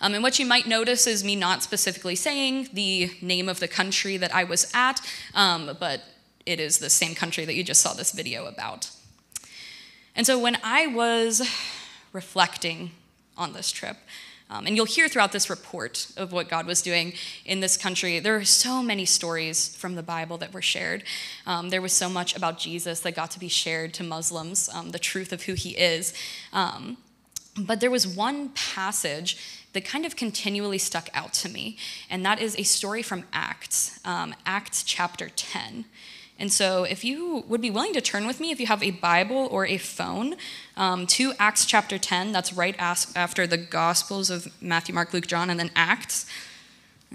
Um, and what you might notice is me not specifically saying the name of the country that I was at, um, but it is the same country that you just saw this video about. And so when I was reflecting on this trip, um, and you'll hear throughout this report of what God was doing in this country. There are so many stories from the Bible that were shared. Um, there was so much about Jesus that got to be shared to Muslims, um, the truth of who he is. Um, but there was one passage that kind of continually stuck out to me, and that is a story from Acts, um, Acts chapter 10. And so, if you would be willing to turn with me, if you have a Bible or a phone, um, to Acts chapter 10, that's right after the Gospels of Matthew, Mark, Luke, John, and then Acts.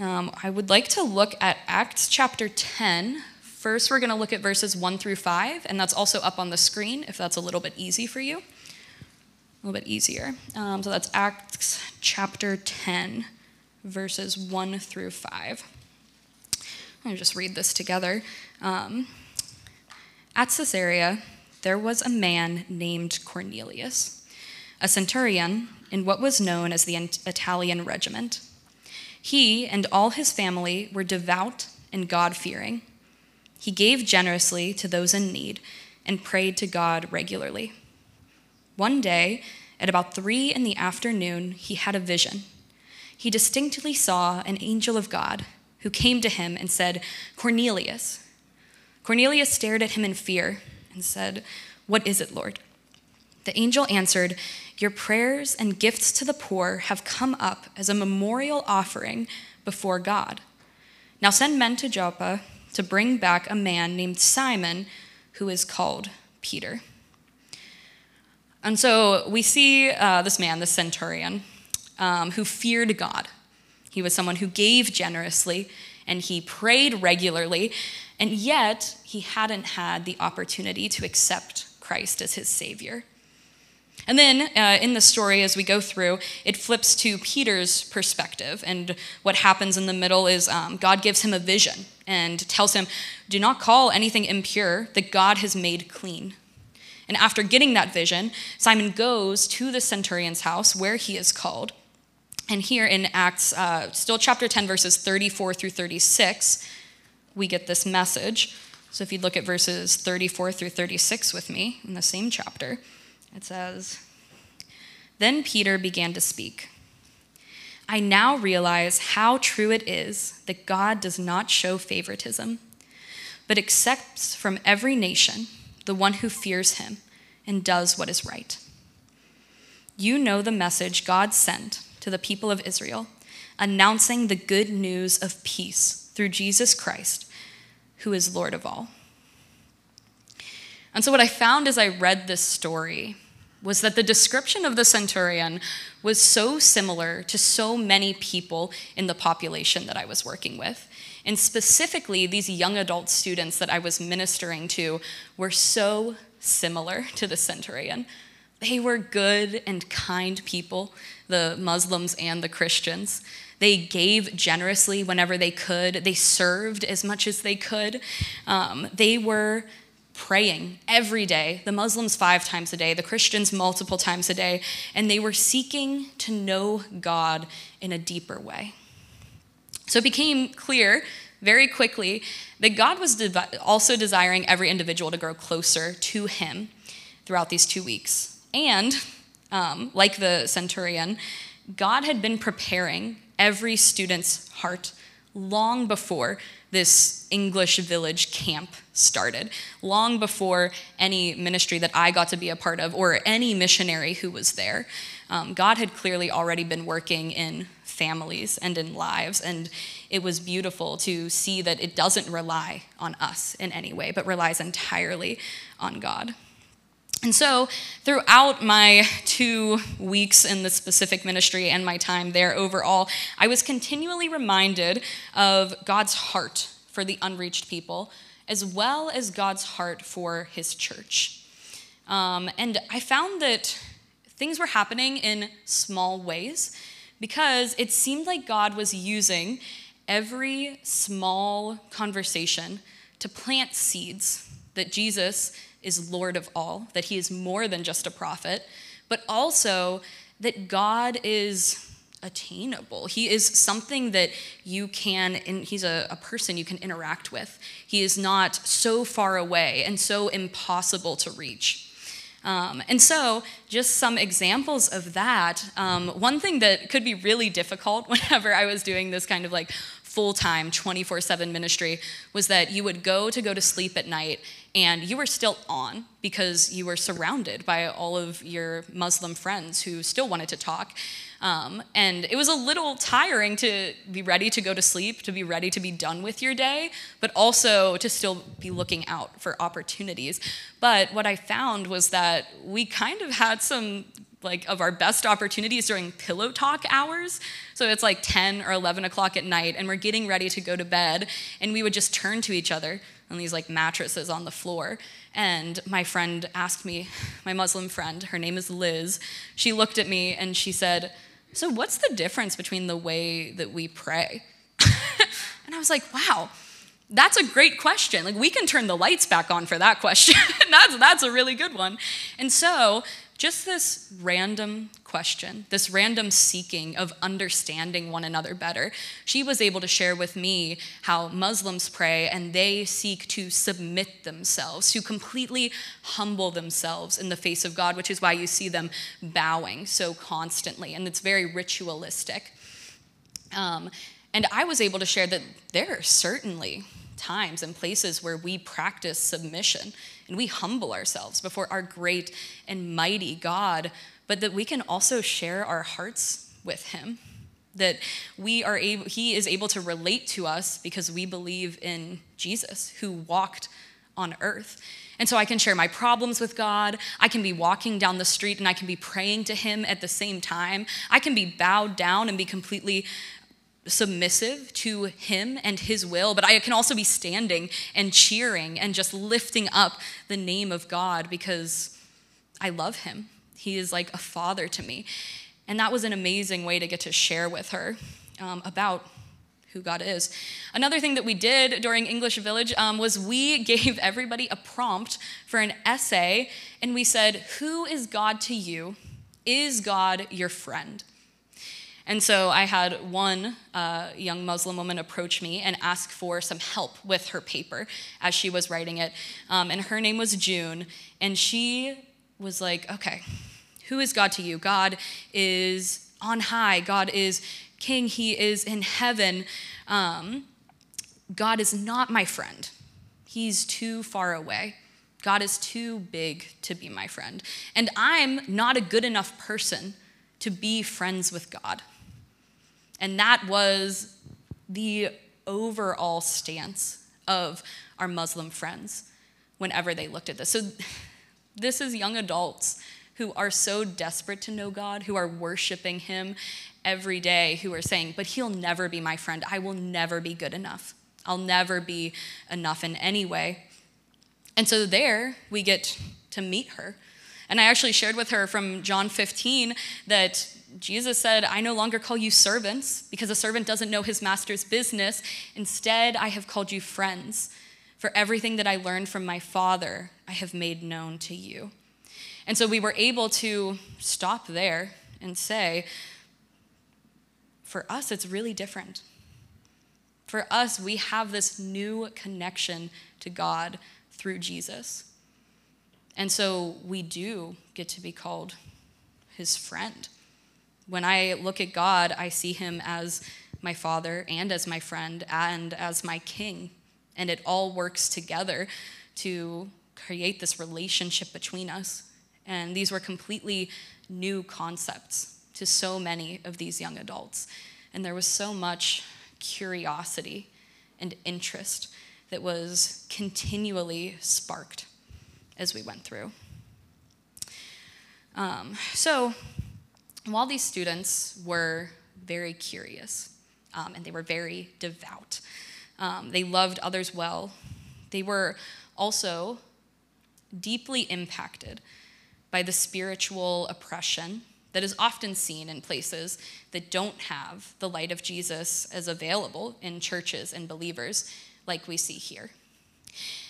Um, I would like to look at Acts chapter 10. First, we're going to look at verses 1 through 5, and that's also up on the screen if that's a little bit easy for you. A little bit easier. Um, so that's Acts chapter 10, verses 1 through 5. Let me just read this together. Um, at Caesarea, there was a man named Cornelius, a centurion in what was known as the Italian regiment. He and all his family were devout and God fearing. He gave generously to those in need and prayed to God regularly. One day, at about three in the afternoon, he had a vision. He distinctly saw an angel of God who came to him and said, Cornelius. Cornelius stared at him in fear and said, What is it, Lord? The angel answered, Your prayers and gifts to the poor have come up as a memorial offering before God. Now send men to Joppa to bring back a man named Simon who is called Peter. And so we see uh, this man, the centurion, um, who feared God. He was someone who gave generously and he prayed regularly, and yet he hadn't had the opportunity to accept Christ as his Savior. And then uh, in the story, as we go through, it flips to Peter's perspective. And what happens in the middle is um, God gives him a vision and tells him, Do not call anything impure that God has made clean. And after getting that vision, Simon goes to the centurion's house where he is called. And here in Acts, uh, still chapter 10, verses 34 through 36, we get this message. So if you'd look at verses 34 through 36 with me in the same chapter, it says, Then Peter began to speak. I now realize how true it is that God does not show favoritism, but accepts from every nation the one who fears him and does what is right. You know the message God sent to the people of Israel, announcing the good news of peace through Jesus Christ, who is Lord of all. And so, what I found as I read this story was that the description of the centurion was so similar to so many people in the population that I was working with. And specifically, these young adult students that I was ministering to were so similar to the centurion. They were good and kind people, the Muslims and the Christians. They gave generously whenever they could, they served as much as they could. Um, they were praying every day, the Muslims five times a day, the Christians multiple times a day, and they were seeking to know God in a deeper way. So it became clear very quickly that God was also desiring every individual to grow closer to Him throughout these two weeks. And, um, like the centurion, God had been preparing every student's heart long before this English village camp started, long before any ministry that I got to be a part of or any missionary who was there. Um, God had clearly already been working in families and in lives, and it was beautiful to see that it doesn't rely on us in any way, but relies entirely on God. And so, throughout my two weeks in the specific ministry and my time there overall, I was continually reminded of God's heart for the unreached people, as well as God's heart for his church. Um, and I found that things were happening in small ways because it seemed like God was using every small conversation to plant seeds that Jesus is Lord of all, that he is more than just a prophet, but also that God is attainable. He is something that you can, and he's a, a, person you can interact with. He is not so far away and so impossible to reach. Um, and so, just some examples of that. Um, one thing that could be really difficult whenever I was doing this kind of like full time 24 7 ministry was that you would go to go to sleep at night and you were still on because you were surrounded by all of your Muslim friends who still wanted to talk. Um, and it was a little tiring to be ready to go to sleep, to be ready to be done with your day, but also to still be looking out for opportunities. But what I found was that we kind of had some like of our best opportunities during pillow talk hours. So it's like 10 or 11 o'clock at night, and we're getting ready to go to bed, and we would just turn to each other on these like mattresses on the floor. And my friend asked me, my Muslim friend, her name is Liz, she looked at me and she said, So what's the difference between the way that we pray? and I was like, Wow. That's a great question. Like we can turn the lights back on for that question. that's that's a really good one. And so just this random question, this random seeking of understanding one another better. She was able to share with me how Muslims pray and they seek to submit themselves, to completely humble themselves in the face of God, which is why you see them bowing so constantly. And it's very ritualistic. Um, and I was able to share that there are certainly times and places where we practice submission and we humble ourselves before our great and mighty God, but that we can also share our hearts with Him. That we are able, He is able to relate to us because we believe in Jesus who walked on earth. And so I can share my problems with God. I can be walking down the street and I can be praying to Him at the same time. I can be bowed down and be completely submissive to him and his will, but I can also be standing and cheering and just lifting up the name of God because I love him. He is like a father to me. And that was an amazing way to get to share with her um, about who God is. Another thing that we did during English Village um, was we gave everybody a prompt for an essay, and we said, Who is God to you? Is God your friend? And so I had one uh, young Muslim woman approach me and ask for some help with her paper as she was writing it. Um, and her name was June. And she was like, okay, who is God to you? God is on high, God is king, He is in heaven. Um, God is not my friend, He's too far away. God is too big to be my friend. And I'm not a good enough person to be friends with God. And that was the overall stance of our Muslim friends whenever they looked at this. So, this is young adults who are so desperate to know God, who are worshiping Him every day, who are saying, But He'll never be my friend. I will never be good enough. I'll never be enough in any way. And so, there we get to meet her. And I actually shared with her from John 15 that Jesus said, I no longer call you servants because a servant doesn't know his master's business. Instead, I have called you friends. For everything that I learned from my Father, I have made known to you. And so we were able to stop there and say, for us, it's really different. For us, we have this new connection to God through Jesus. And so we do get to be called his friend. When I look at God, I see him as my father and as my friend and as my king. And it all works together to create this relationship between us. And these were completely new concepts to so many of these young adults. And there was so much curiosity and interest that was continually sparked as we went through. Um, so, while these students were very curious um, and they were very devout, um, they loved others well, they were also deeply impacted by the spiritual oppression that is often seen in places that don't have the light of Jesus as available in churches and believers, like we see here.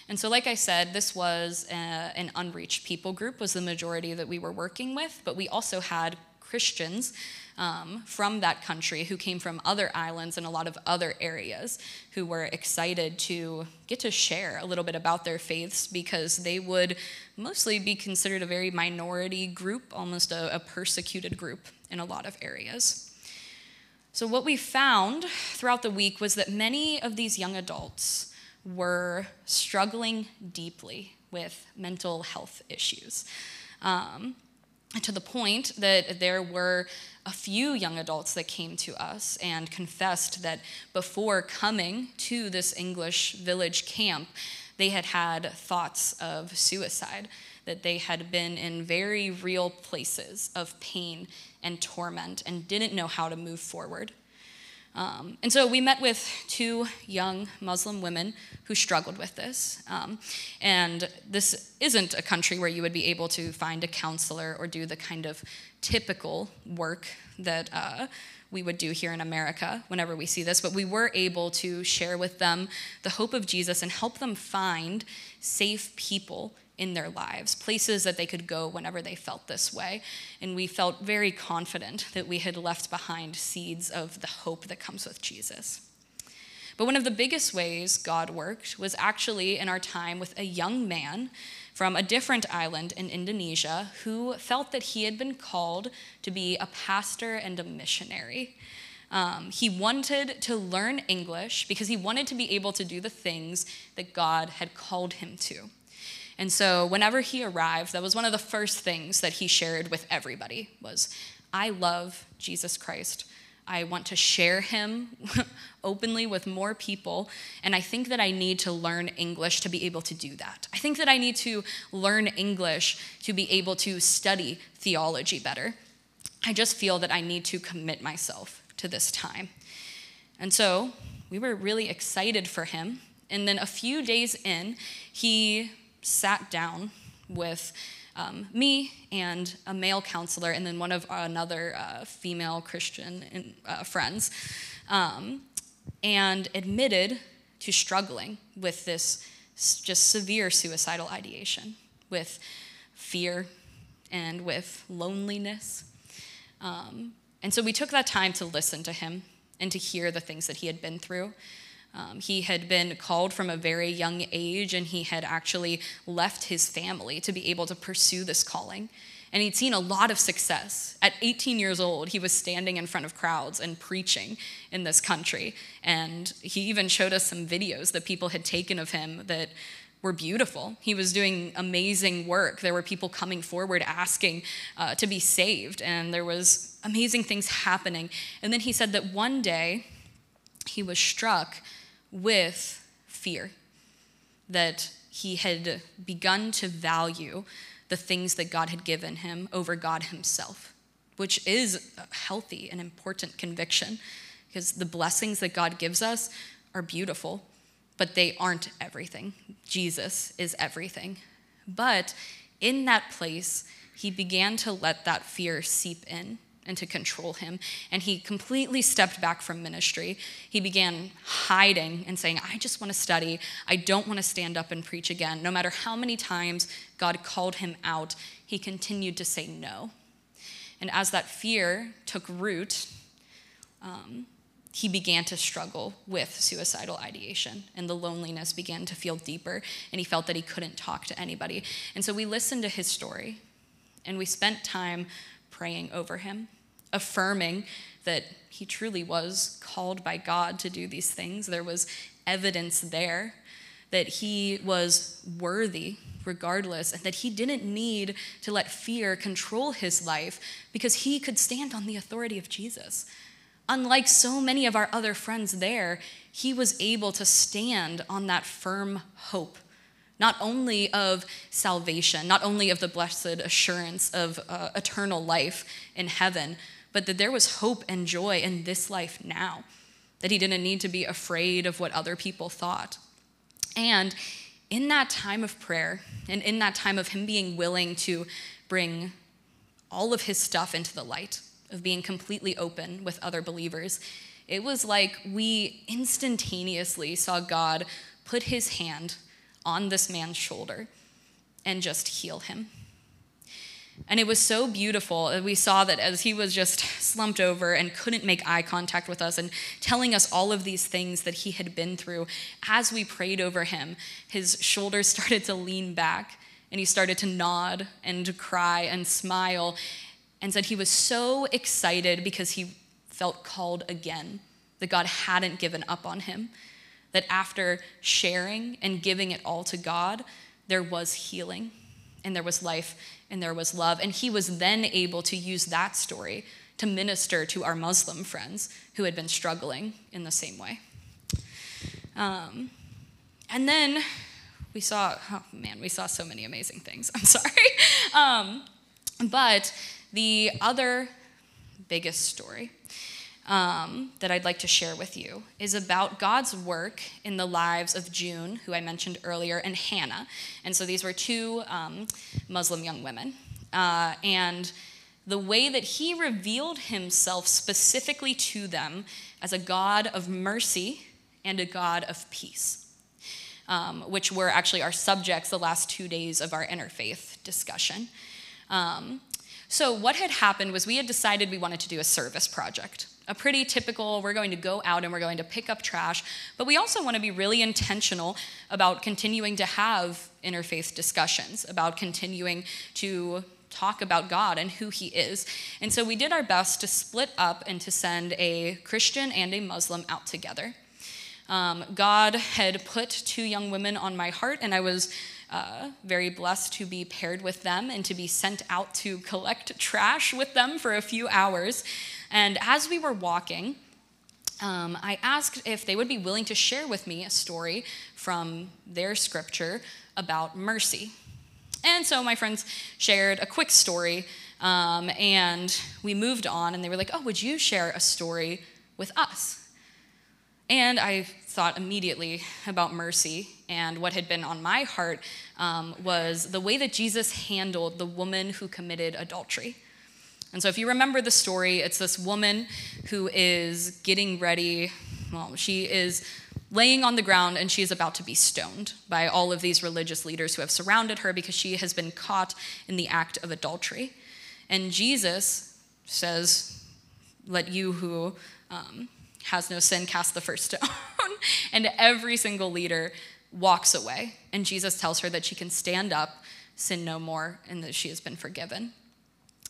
And so, like I said, this was a, an unreached people group was the majority that we were working with, but we also had Christians um, from that country who came from other islands and a lot of other areas who were excited to get to share a little bit about their faiths because they would mostly be considered a very minority group, almost a, a persecuted group in a lot of areas. So, what we found throughout the week was that many of these young adults were struggling deeply with mental health issues. Um, to the point that there were a few young adults that came to us and confessed that before coming to this English village camp, they had had thoughts of suicide, that they had been in very real places of pain and torment and didn't know how to move forward. Um, and so we met with two young Muslim women who struggled with this. Um, and this isn't a country where you would be able to find a counselor or do the kind of typical work that uh, we would do here in America whenever we see this, but we were able to share with them the hope of Jesus and help them find safe people in their lives, places that they could go whenever they felt this way. And we felt very confident that we had left behind seeds of the hope that comes with Jesus. But one of the biggest ways God worked was actually in our time with a young man from a different island in Indonesia who felt that he had been called to be a pastor and a missionary. Um, he wanted to learn English because he wanted to be able to do the things that God had called him to. And so whenever he arrived, that was one of the first things that he shared with everybody was, I love Jesus Christ. I want to share him openly with more people. And I think that I need to learn English to be able to do that. I think that I need to learn English to be able to study theology better. I just feel that I need to commit myself to this time. And so we were really excited for him. And then a few days in, he sat down with um, me and a male counselor, and then one of another uh, female Christian in, uh, friends, um, and admitted to struggling with this just severe suicidal ideation, with fear and with loneliness. Um, and so we took that time to listen to him and to hear the things that he had been through. Um, he had been called from a very young age, and he had actually left his family to be able to pursue this calling. And he'd seen a lot of success. At 18 years old, he was standing in front of crowds and preaching in this country. And he even showed us some videos that people had taken of him that were beautiful. He was doing amazing work. There were people coming forward asking uh, to be saved, and there was amazing things happening. And then he said that one day he was struck with fear that he had begun to value the things that God had given him over God himself, which is a healthy and important conviction because the blessings that God gives us are beautiful, but they aren't everything. Jesus is everything. But in that place, he began to let that fear seep in and to control him. And he completely stepped back from ministry. He began hiding and saying, I just want to study. I don't want to stand up and preach again. No matter how many times God called him out, he continued to say no. And as that fear took root, um, he began to struggle with suicidal ideation, and the loneliness began to feel deeper, and he felt that he couldn't talk to anybody. And so we listened to his story, and we spent time praying over him affirming that he truly was called by God to do these things. There was evidence there that he was worthy regardless, and that he didn't need to let fear control his life because he could stand on the authority of Jesus. Unlike so many of our other friends there, he was able to stand on that firm hope, not only of salvation, not only of the blessed assurance of uh, eternal life in heaven, but that there was hope and joy in this life now, that he didn't need to be afraid of what other people thought. And in that time of prayer, and in that time of him being willing to bring all of his stuff into the light, of being completely open with other believers, it was like we instantaneously saw God put his hand on this man's shoulder and just heal him. And it was so beautiful. We saw that as he was just slumped over and couldn't make eye contact with us and telling us all of these things that he had been through, as we prayed over him, his shoulders started to lean back and he started to nod and cry and smile and said he was so excited because he felt called again, that God hadn't given up on him, that after sharing and giving it all to God, there was healing and there was life and there was love. And he was then able to use that story to minister to our Muslim friends who had been struggling in the same way. Um, and then we saw, oh man, we saw so many amazing things. I'm sorry. Um, but the other biggest story um, that I'd like to share with you is about God's work in the lives of June, who I mentioned earlier, and Hannah. And so these were two um, Muslim young women. Uh, and the way that he revealed himself specifically to them as a God of mercy and a God of peace. Um, which were actually our subjects the last two days of our interfaith discussion. Um, so, what had happened was we had decided we wanted to do a service project. A pretty typical, we're going to go out and we're going to pick up trash, but we also want to be really intentional about continuing to have interfaith discussions, about continuing to talk about God and who He is. And so we did our best to split up and to send a Christian and a Muslim out together. Um, God had put two young women on my heart, and I was uh, very blessed to be paired with them and to be sent out to collect trash with them for a few hours. And as we were walking, um, I asked if they would be willing to share with me a story from their scripture about mercy. And so my friends shared a quick story, um, and we moved on, and they were like, Oh, would you share a story with us? And I thought immediately about mercy, and what had been on my heart um, was the way that Jesus handled the woman who committed adultery. And so, if you remember the story, it's this woman who is getting ready, well, she is laying on the ground and she is about to be stoned by all of these religious leaders who have surrounded her because she has been caught in the act of adultery. And Jesus says, Let you who um, has no sin, cast the first stone. and every single leader walks away. And Jesus tells her that she can stand up, sin no more, and that she has been forgiven.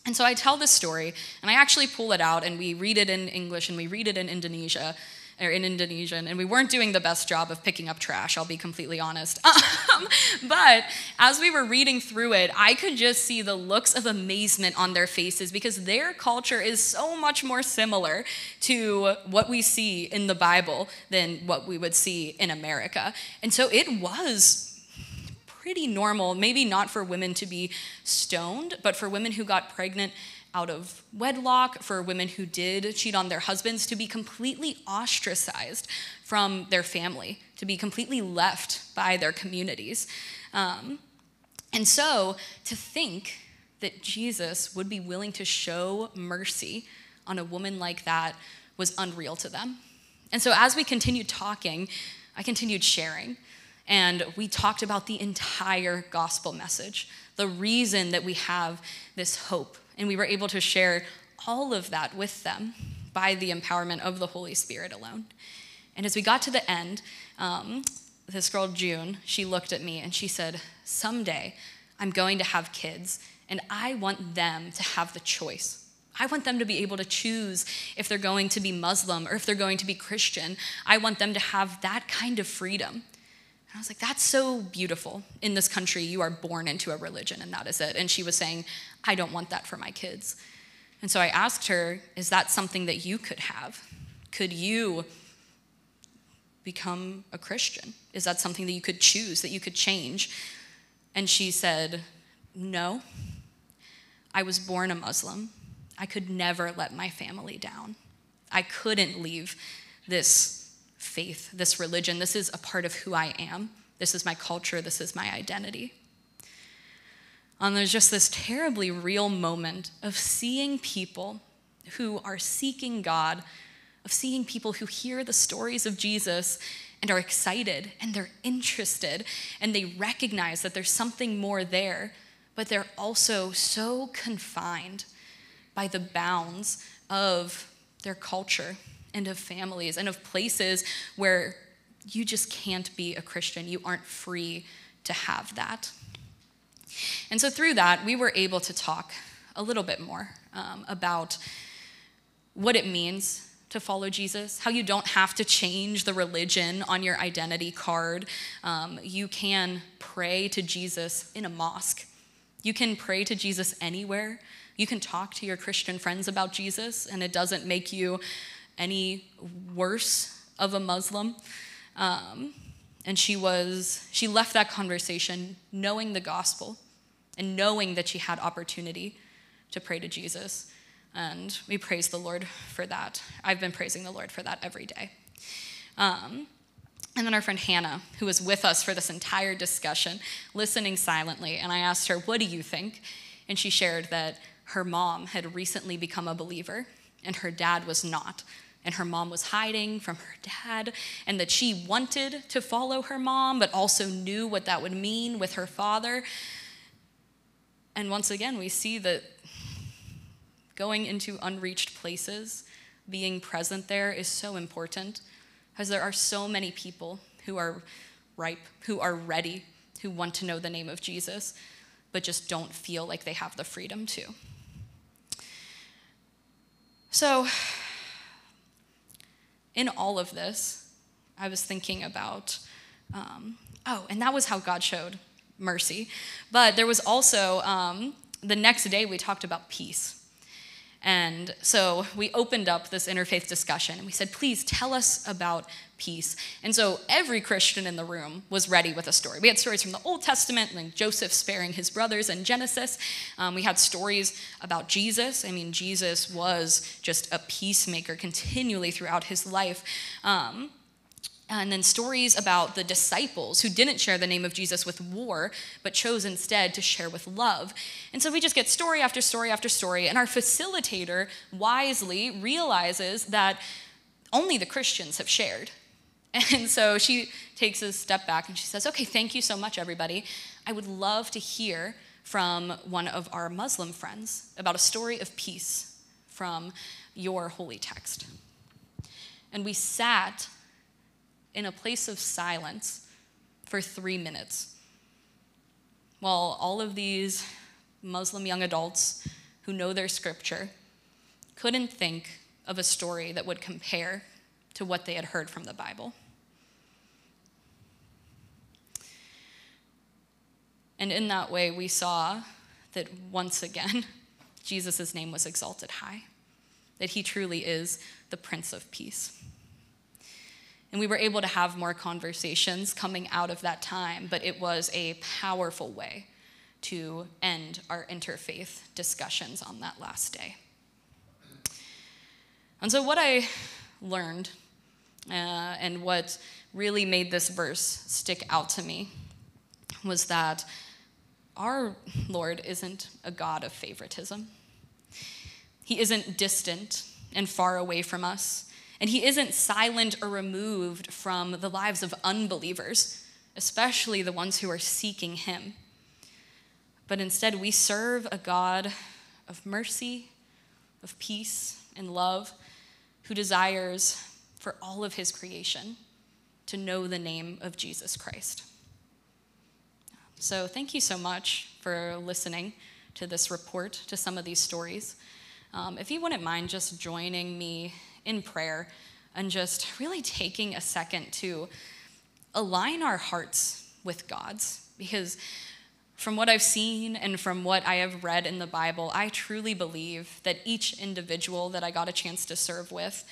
And so I tell this story, and I actually pull it out, and we read it in English and we read it in Indonesia or in Indonesian, and we weren't doing the best job of picking up trash, I'll be completely honest. Um, but as we were reading through it, I could just see the looks of amazement on their faces because their culture is so much more similar to what we see in the Bible than what we would see in America. And so it was pretty normal, maybe not for women to be stoned, but for women who got pregnant out of wedlock, for women who did cheat on their husbands to be completely ostracized from their family, to be completely left by their communities. Um, and so to think that Jesus would be willing to show mercy on a woman like that was unreal to them. And so as we continued talking, I continued sharing. And we talked about the entire gospel message, the reason that we have this hope and we were able to share all of that with them by the empowerment of the Holy Spirit alone. And as we got to the end, um, this girl, June, she looked at me and she said, Someday I'm going to have kids, and I want them to have the choice. I want them to be able to choose if they're going to be Muslim or if they're going to be Christian. I want them to have that kind of freedom. I was like, that's so beautiful. In this country, you are born into a religion, and that is it. And she was saying, I don't want that for my kids. And so I asked her, Is that something that you could have? Could you become a Christian? Is that something that you could choose, that you could change? And she said, No. I was born a Muslim. I could never let my family down. I couldn't leave this faith, this religion. This is a part of who I am. This is my culture. This is my identity. And there's just this terribly real moment of seeing people who are seeking God, of seeing people who hear the stories of Jesus and are excited and they're interested and they recognize that there's something more there, but they're also so confined by the bounds of their culture and of families and of places where you just can't be a Christian. You aren't free to have that. And so, through that, we were able to talk a little bit more um, about what it means to follow Jesus, how you don't have to change the religion on your identity card. Um, you can pray to Jesus in a mosque, you can pray to Jesus anywhere. You can talk to your Christian friends about Jesus, and it doesn't make you any worse of a Muslim. Um, and she was, she left that conversation knowing the gospel and knowing that she had opportunity to pray to Jesus. And we praise the Lord for that. I've been praising the Lord for that every day. Um, and then our friend Hannah, who was with us for this entire discussion, listening silently. And I asked her, What do you think? And she shared that her mom had recently become a believer and her dad was not and her mom was hiding from her dad, and that she wanted to follow her mom, but also knew what that would mean with her father. And once again, we see that going into unreached places, being present there is so important, because there are so many people who are ripe, who are ready, who want to know the name of Jesus, but just don't feel like they have the freedom to. So, in all of this, I was thinking about, um, oh, and that was how God showed mercy. But there was also, um, the next day, we talked about peace. And so we opened up this interfaith discussion and we said, please tell us about peace. And so every Christian in the room was ready with a story. We had stories from the Old Testament, like Joseph sparing his brothers in Genesis. Um, we had stories about Jesus. I mean, Jesus was just a peacemaker continually throughout his life. Um, and then stories about the disciples who didn't share the name of Jesus with war, but chose instead to share with love. And so we just get story after story after story. And our facilitator wisely realizes that only the Christians have shared. And so she takes a step back and she says, Okay, thank you so much, everybody. I would love to hear from one of our Muslim friends about a story of peace from your holy text. And we sat in a place of silence for three minutes. While all of these Muslim young adults who know their scripture couldn't think of a story that would compare to what they had heard from the Bible. And in that way, we saw that once again, Jesus' name was exalted high, that he truly is the Prince of Peace. And we were able to have more conversations coming out of that time, but it was a powerful way to end our interfaith discussions on that last day. And so, what I learned uh, and what really made this verse stick out to me was that our Lord isn't a God of favoritism. He isn't distant and far away from us. And he isn't silent or removed from the lives of unbelievers, especially the ones who are seeking him. But instead, we serve a God of mercy, of peace, and love, who desires for all of his creation to know the name of Jesus Christ. So, thank you so much for listening to this report, to some of these stories. Um, if you wouldn't mind just joining me in prayer and just really taking a second to align our hearts with God's. Because from what I've seen and from what I have read in the Bible, I truly believe that each individual that I got a chance to serve with,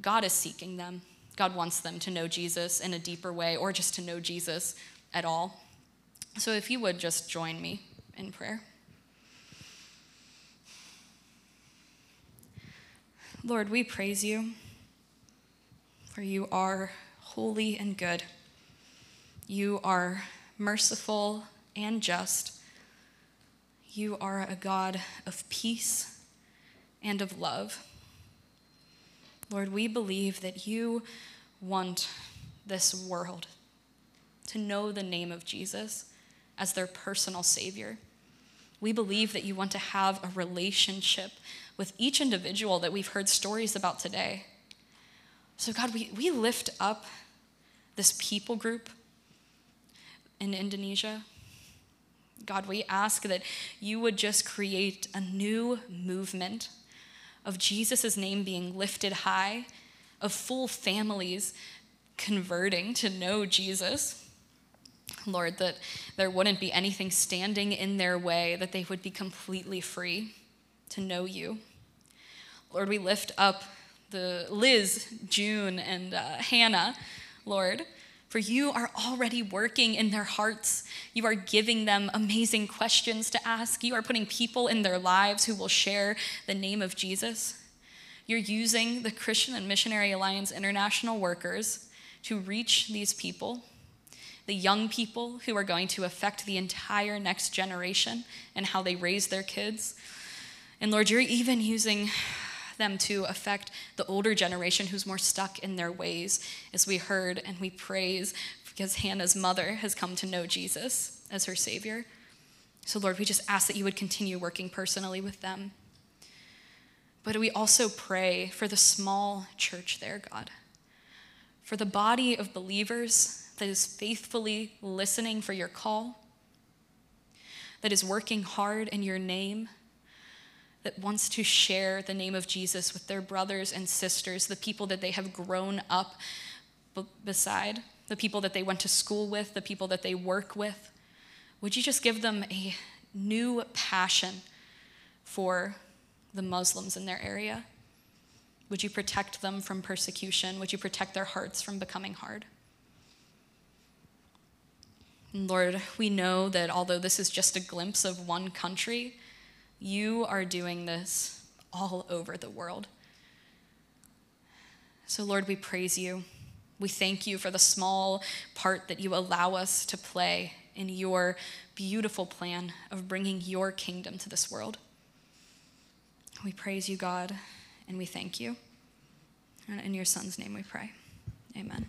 God is seeking them. God wants them to know Jesus in a deeper way or just to know Jesus at all. So if you would just join me in prayer. Lord, we praise you, for you are holy and good. You are merciful and just. You are a God of peace and of love. Lord, we believe that you want this world to know the name of Jesus as their personal Savior. We believe that you want to have a relationship with each individual that we've heard stories about today. So, God, we, we lift up this people group in Indonesia. God, we ask that you would just create a new movement of Jesus' name being lifted high, of full families converting to know Jesus. Lord, that there wouldn't be anything standing in their way, that they would be completely free to know you. Lord, we lift up the Liz, June, and uh, Hannah, Lord, for you are already working in their hearts. You are giving them amazing questions to ask. You are putting people in their lives who will share the name of Jesus. You're using the Christian and Missionary Alliance International workers to reach these people, the young people who are going to affect the entire next generation and how they raise their kids. And Lord, you're even using them to affect the older generation who's more stuck in their ways, as we heard and we praise because Hannah's mother has come to know Jesus as her Savior. So, Lord, we just ask that you would continue working personally with them. But we also pray for the small church there, God, for the body of believers that is faithfully listening for your call, that is working hard in your name that wants to share the name of Jesus with their brothers and sisters, the people that they have grown up beside, the people that they went to school with, the people that they work with. Would you just give them a new passion for the Muslims in their area? Would you protect them from persecution? Would you protect their hearts from becoming hard? Lord, we know that although this is just a glimpse of one country, you are doing this all over the world. So, Lord, we praise you. We thank you for the small part that you allow us to play in your beautiful plan of bringing your kingdom to this world. We praise you, God, and we thank you. And in your Son's name we pray. Amen.